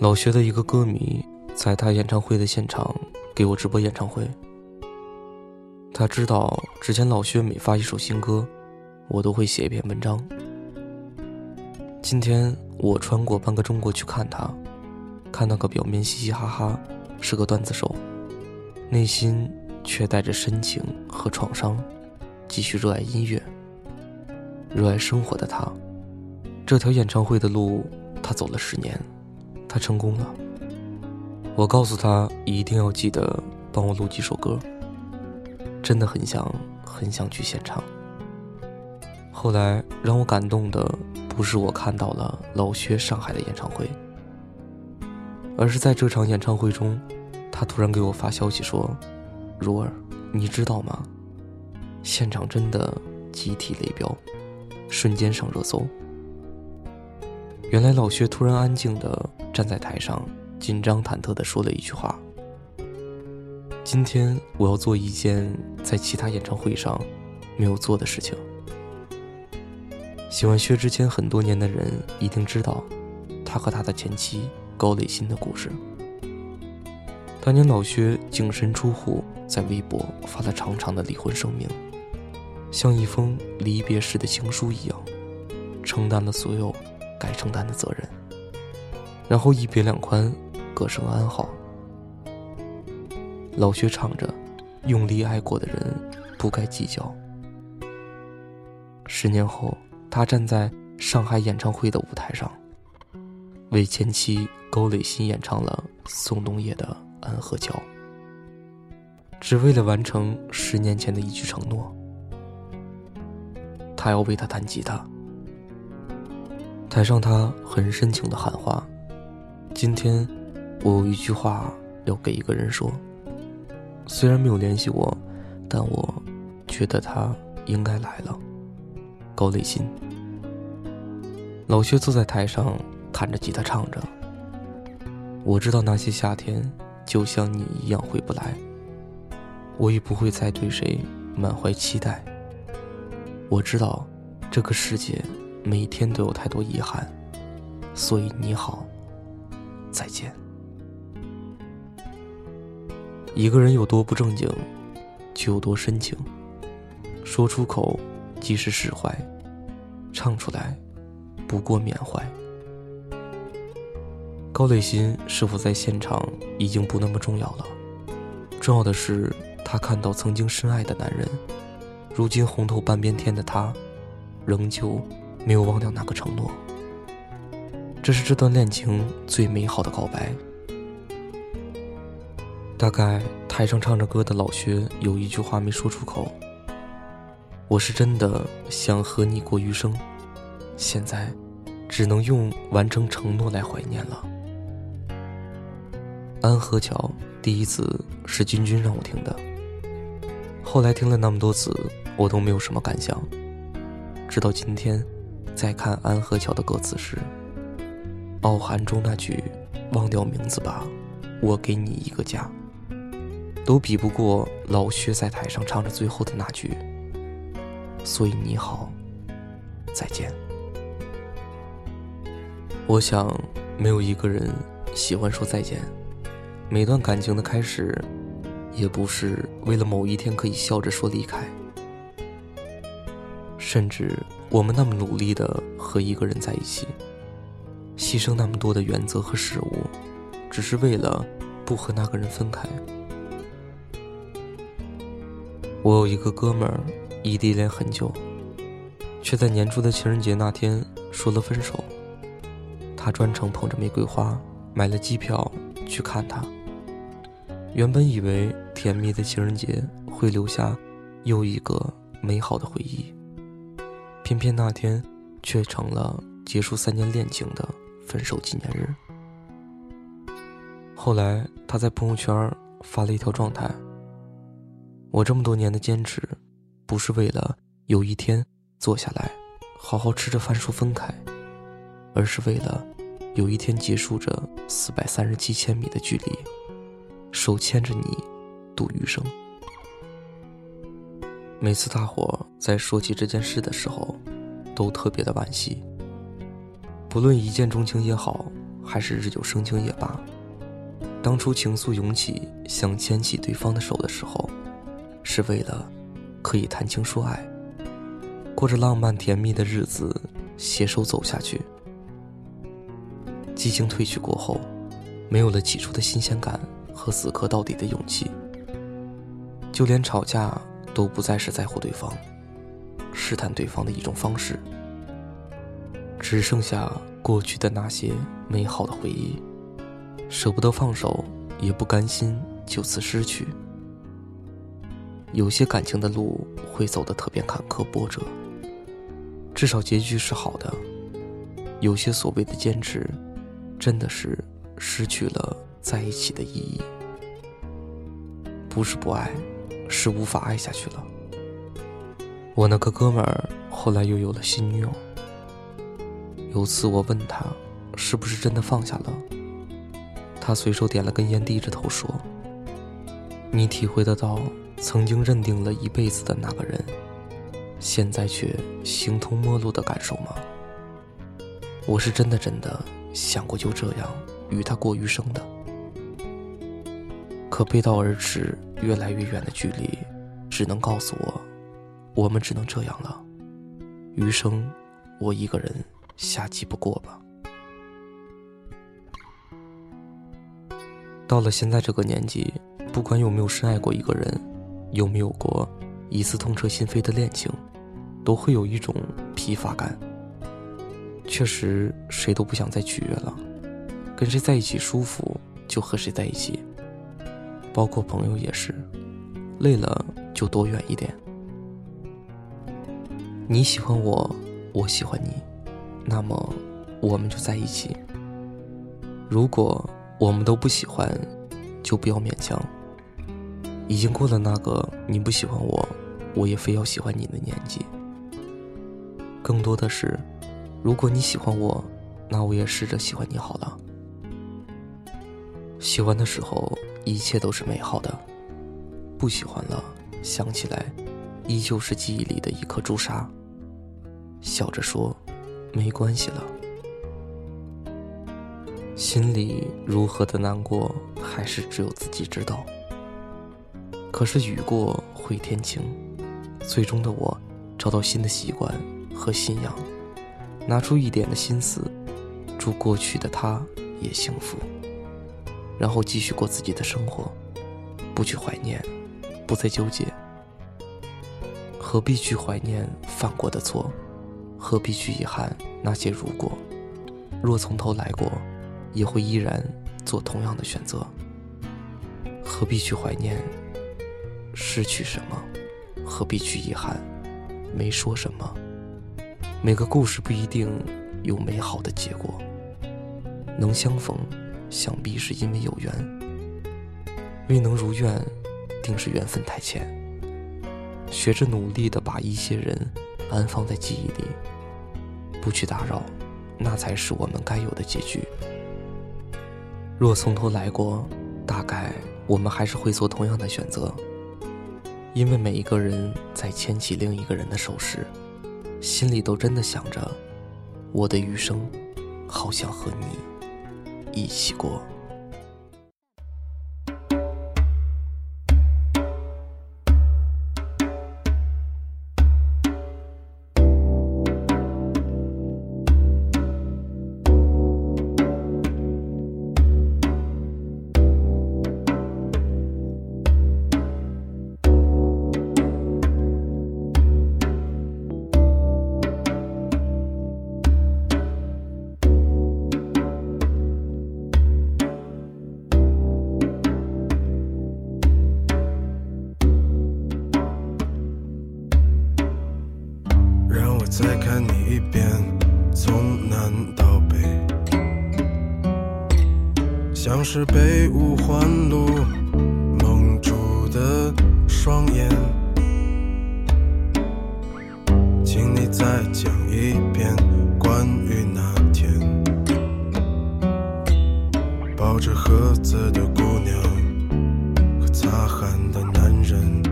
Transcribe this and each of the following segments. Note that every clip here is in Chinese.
老薛的一个歌迷，在他演唱会的现场给我直播演唱会。他知道之前老薛每发一首新歌，我都会写一篇文章。今天我穿过半个中国去看他，看那个表面嘻嘻哈哈，是个段子手，内心却带着深情和创伤，继续热爱音乐、热爱生活的他，这条演唱会的路，他走了十年。他成功了，我告诉他一定要记得帮我录几首歌，真的很想很想去现场。后来让我感动的不是我看到了老薛上海的演唱会，而是在这场演唱会中，他突然给我发消息说：“如儿，你知道吗？现场真的集体雷飙，瞬间上热搜。”原来老薛突然安静的站在台上，紧张忐忑的说了一句话：“今天我要做一件在其他演唱会上没有做的事情。”喜欢薛之谦很多年的人一定知道，他和他的前妻高磊鑫的故事。当年老薛净身出户，在微博发了长长的离婚声明，像一封离别时的情书一样，承担了所有。该承担的责任，然后一别两宽，各生安好。老薛唱着：“用力爱过的人，不该计较。”十年后，他站在上海演唱会的舞台上，为前妻高磊鑫演唱了宋冬野的《安河桥》，只为了完成十年前的一句承诺，他要为他弹吉他。台上，他很深情的喊话：“今天，我有一句话要给一个人说。虽然没有联系我，但我觉得他应该来了。”高磊鑫。老薛坐在台上，弹着吉他唱着：“我知道那些夏天，就像你一样回不来。我也不会再对谁满怀期待。我知道，这个世界。”每一天都有太多遗憾，所以你好，再见。一个人有多不正经，就有多深情。说出口即是释怀，唱出来不过缅怀。高磊鑫是否在现场已经不那么重要了，重要的是他看到曾经深爱的男人，如今红透半边天的他，仍旧。没有忘掉那个承诺，这是这段恋情最美好的告白。大概台上唱着歌的老薛有一句话没说出口：“我是真的想和你过余生，现在只能用完成承诺来怀念了。”安河桥第一次是君君让我听的，后来听了那么多次，我都没有什么感想，直到今天。在看安河桥的歌词时，傲寒中那句“忘掉名字吧，我给你一个家”，都比不过老薛在台上唱着最后的那句“所以你好，再见”。我想，没有一个人喜欢说再见。每段感情的开始，也不是为了某一天可以笑着说离开，甚至。我们那么努力的和一个人在一起，牺牲那么多的原则和事物，只是为了不和那个人分开。我有一个哥们儿，异地恋很久，却在年初的情人节那天说了分手。他专程捧着玫瑰花买了机票去看他。原本以为甜蜜的情人节会留下又一个美好的回忆。偏偏那天，却成了结束三年恋情的分手纪念日。后来，他在朋友圈发了一条状态：“我这么多年的坚持，不是为了有一天坐下来，好好吃着饭说分开，而是为了有一天结束这四百三十七千米的距离，手牵着你度余生。”每次大伙在说起这件事的时候，都特别的惋惜。不论一见钟情也好，还是日久生情也罢，当初情愫涌起，想牵起对方的手的时候，是为了可以谈情说爱，过着浪漫甜蜜的日子，携手走下去。激情褪去过后，没有了起初的新鲜感和死磕到底的勇气，就连吵架都不再是在乎对方、试探对方的一种方式，只剩下过去的那些美好的回忆，舍不得放手，也不甘心就此失去。有些感情的路会走得特别坎坷波折，至少结局是好的；有些所谓的坚持。真的是失去了在一起的意义，不是不爱，是无法爱下去了。我那个哥们儿后来又有了新女友。有次我问他，是不是真的放下了？他随手点了根烟，低着头说：“你体会得到曾经认定了一辈子的那个人，现在却形同陌路的感受吗？”我是真的真的。想过就这样与他过余生的，可背道而驰、越来越远的距离，只能告诉我，我们只能这样了。余生，我一个人瞎鸡不过吧。到了现在这个年纪，不管有没有深爱过一个人，有没有过一次痛彻心扉的恋情，都会有一种疲乏感。确实，谁都不想再取悦了。跟谁在一起舒服，就和谁在一起。包括朋友也是，累了就躲远一点。你喜欢我，我喜欢你，那么我们就在一起。如果我们都不喜欢，就不要勉强。已经过了那个你不喜欢我，我也非要喜欢你的年纪。更多的是。如果你喜欢我，那我也试着喜欢你好了。喜欢的时候，一切都是美好的；不喜欢了，想起来，依旧是记忆里的一颗朱砂。笑着说，没关系了。心里如何的难过，还是只有自己知道。可是雨过会天晴，最终的我，找到新的习惯和信仰。拿出一点的心思，祝过去的他也幸福，然后继续过自己的生活，不去怀念，不再纠结。何必去怀念犯过的错？何必去遗憾那些如果？若从头来过，也会依然做同样的选择。何必去怀念失去什么？何必去遗憾没说什么？每个故事不一定有美好的结果，能相逢，想必是因为有缘；未能如愿，定是缘分太浅。学着努力的把一些人安放在记忆里，不去打扰，那才是我们该有的结局。若从头来过，大概我们还是会做同样的选择，因为每一个人在牵起另一个人的手时。心里都真的想着，我的余生，好想和你一起过。再看你一遍，从南到北，像是被五环路蒙住的双眼。请你再讲一遍关于那天抱着盒子的姑娘和擦汗的男人。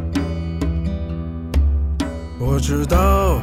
我知道。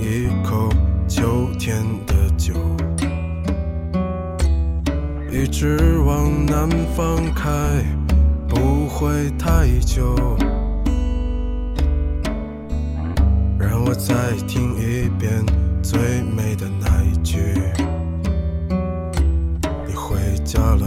一口秋天的酒，一直往南方开，不会太久。让我再听一遍最美的那一句：你回家了，